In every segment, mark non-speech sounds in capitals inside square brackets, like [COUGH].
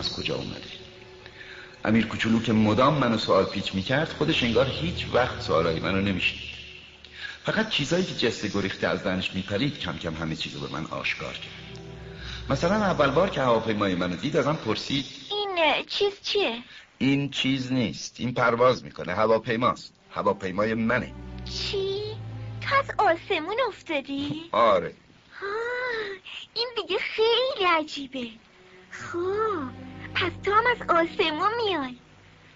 از کجا اومده. امیر کوچولو که مدام منو سوال پیچ می‌کرد خودش انگار هیچ وقت سوالای منو نمیشنید. فقط چیزایی که جسته گریخته از دانش میپرید کم کم همه چیزو به من آشکار کرد. مثلا اول بار که هواپیمای منو دید ازم پرسید این چیز چیه؟ این چیز نیست. این پرواز می‌کنه. هواپیماست. هواپیمای منه. چی؟ تو از آسمون افتادی؟ آره. این دیگه خیلی عجیبه. خب. پس تو هم از آسمون میای.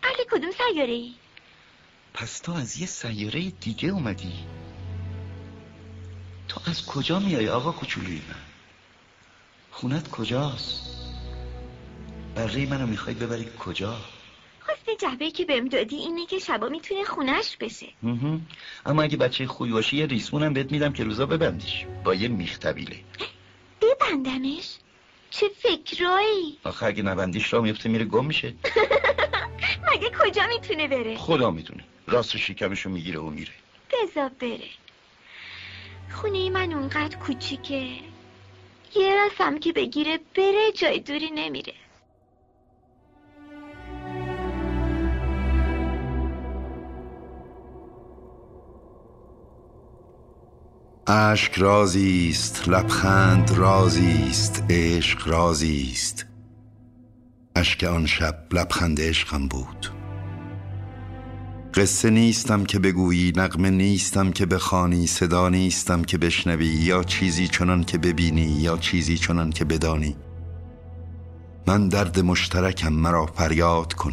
اهل کدوم سیاره ای؟ پس تو از یه سیاره دیگه اومدی. تو از کجا میای آقا کوچولوی من؟ خونت کجاست؟ بره منو می‌خوای ببری کجا؟ حسن جبه که بهم دادی اینه که شبا می‌تونه خونش بشه. اما اگه بچه خوی باشی یه ریسمونم بهت میدم که روزا ببندیش. با یه میخ طویله ببندمش؟ چه فکرایی؟ آخه اگه نبندیش را میفته میره گم میشه. [LAUGHS] مگه کجا می‌تونه بره؟ خدا می‌تونه. راست شکمشو می‌گیره و میره. بزا بره. خونه من اونقدر کوچیکه. یه راسم که بگیره بره جای دوری نمیره. اشک رازی است لبخند رازی است عشق رازی است اشک آن شب لبخند عشقم بود. قصه نیستم که بگویی نقمه نیستم که بخوانی صدا نیستم که بشنوی یا چیزی چنان که ببینی یا چیزی چنان که بدانی. من درد مشترکم مرا فریاد کن.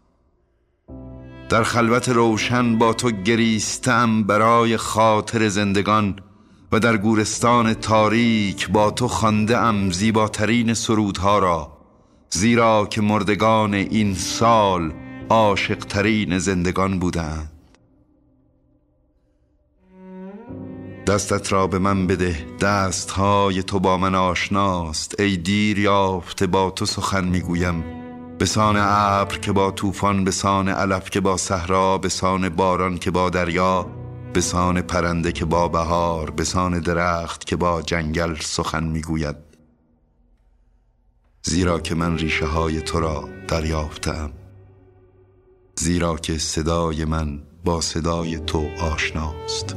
در خلوت روشن با تو گریستم برای خاطر زندگان و در گورستان تاریک با تو خانده ام زیباترین سرودها را زیرا که مردگان این سال عاشقترین زندگان بودند. دستت را به من بده دستهای تو با من آشناست. ای دیر یافته با تو سخن می‌گویم. به سان ابر که با طوفان به سان علف که با صحرا به سان باران که با دریا به سان پرنده که با بهار به سان درخت که با جنگل سخن می‌گوید. زیرا که من ریشه های تو را دریافتم زیرا که صدای من با صدای تو آشناست.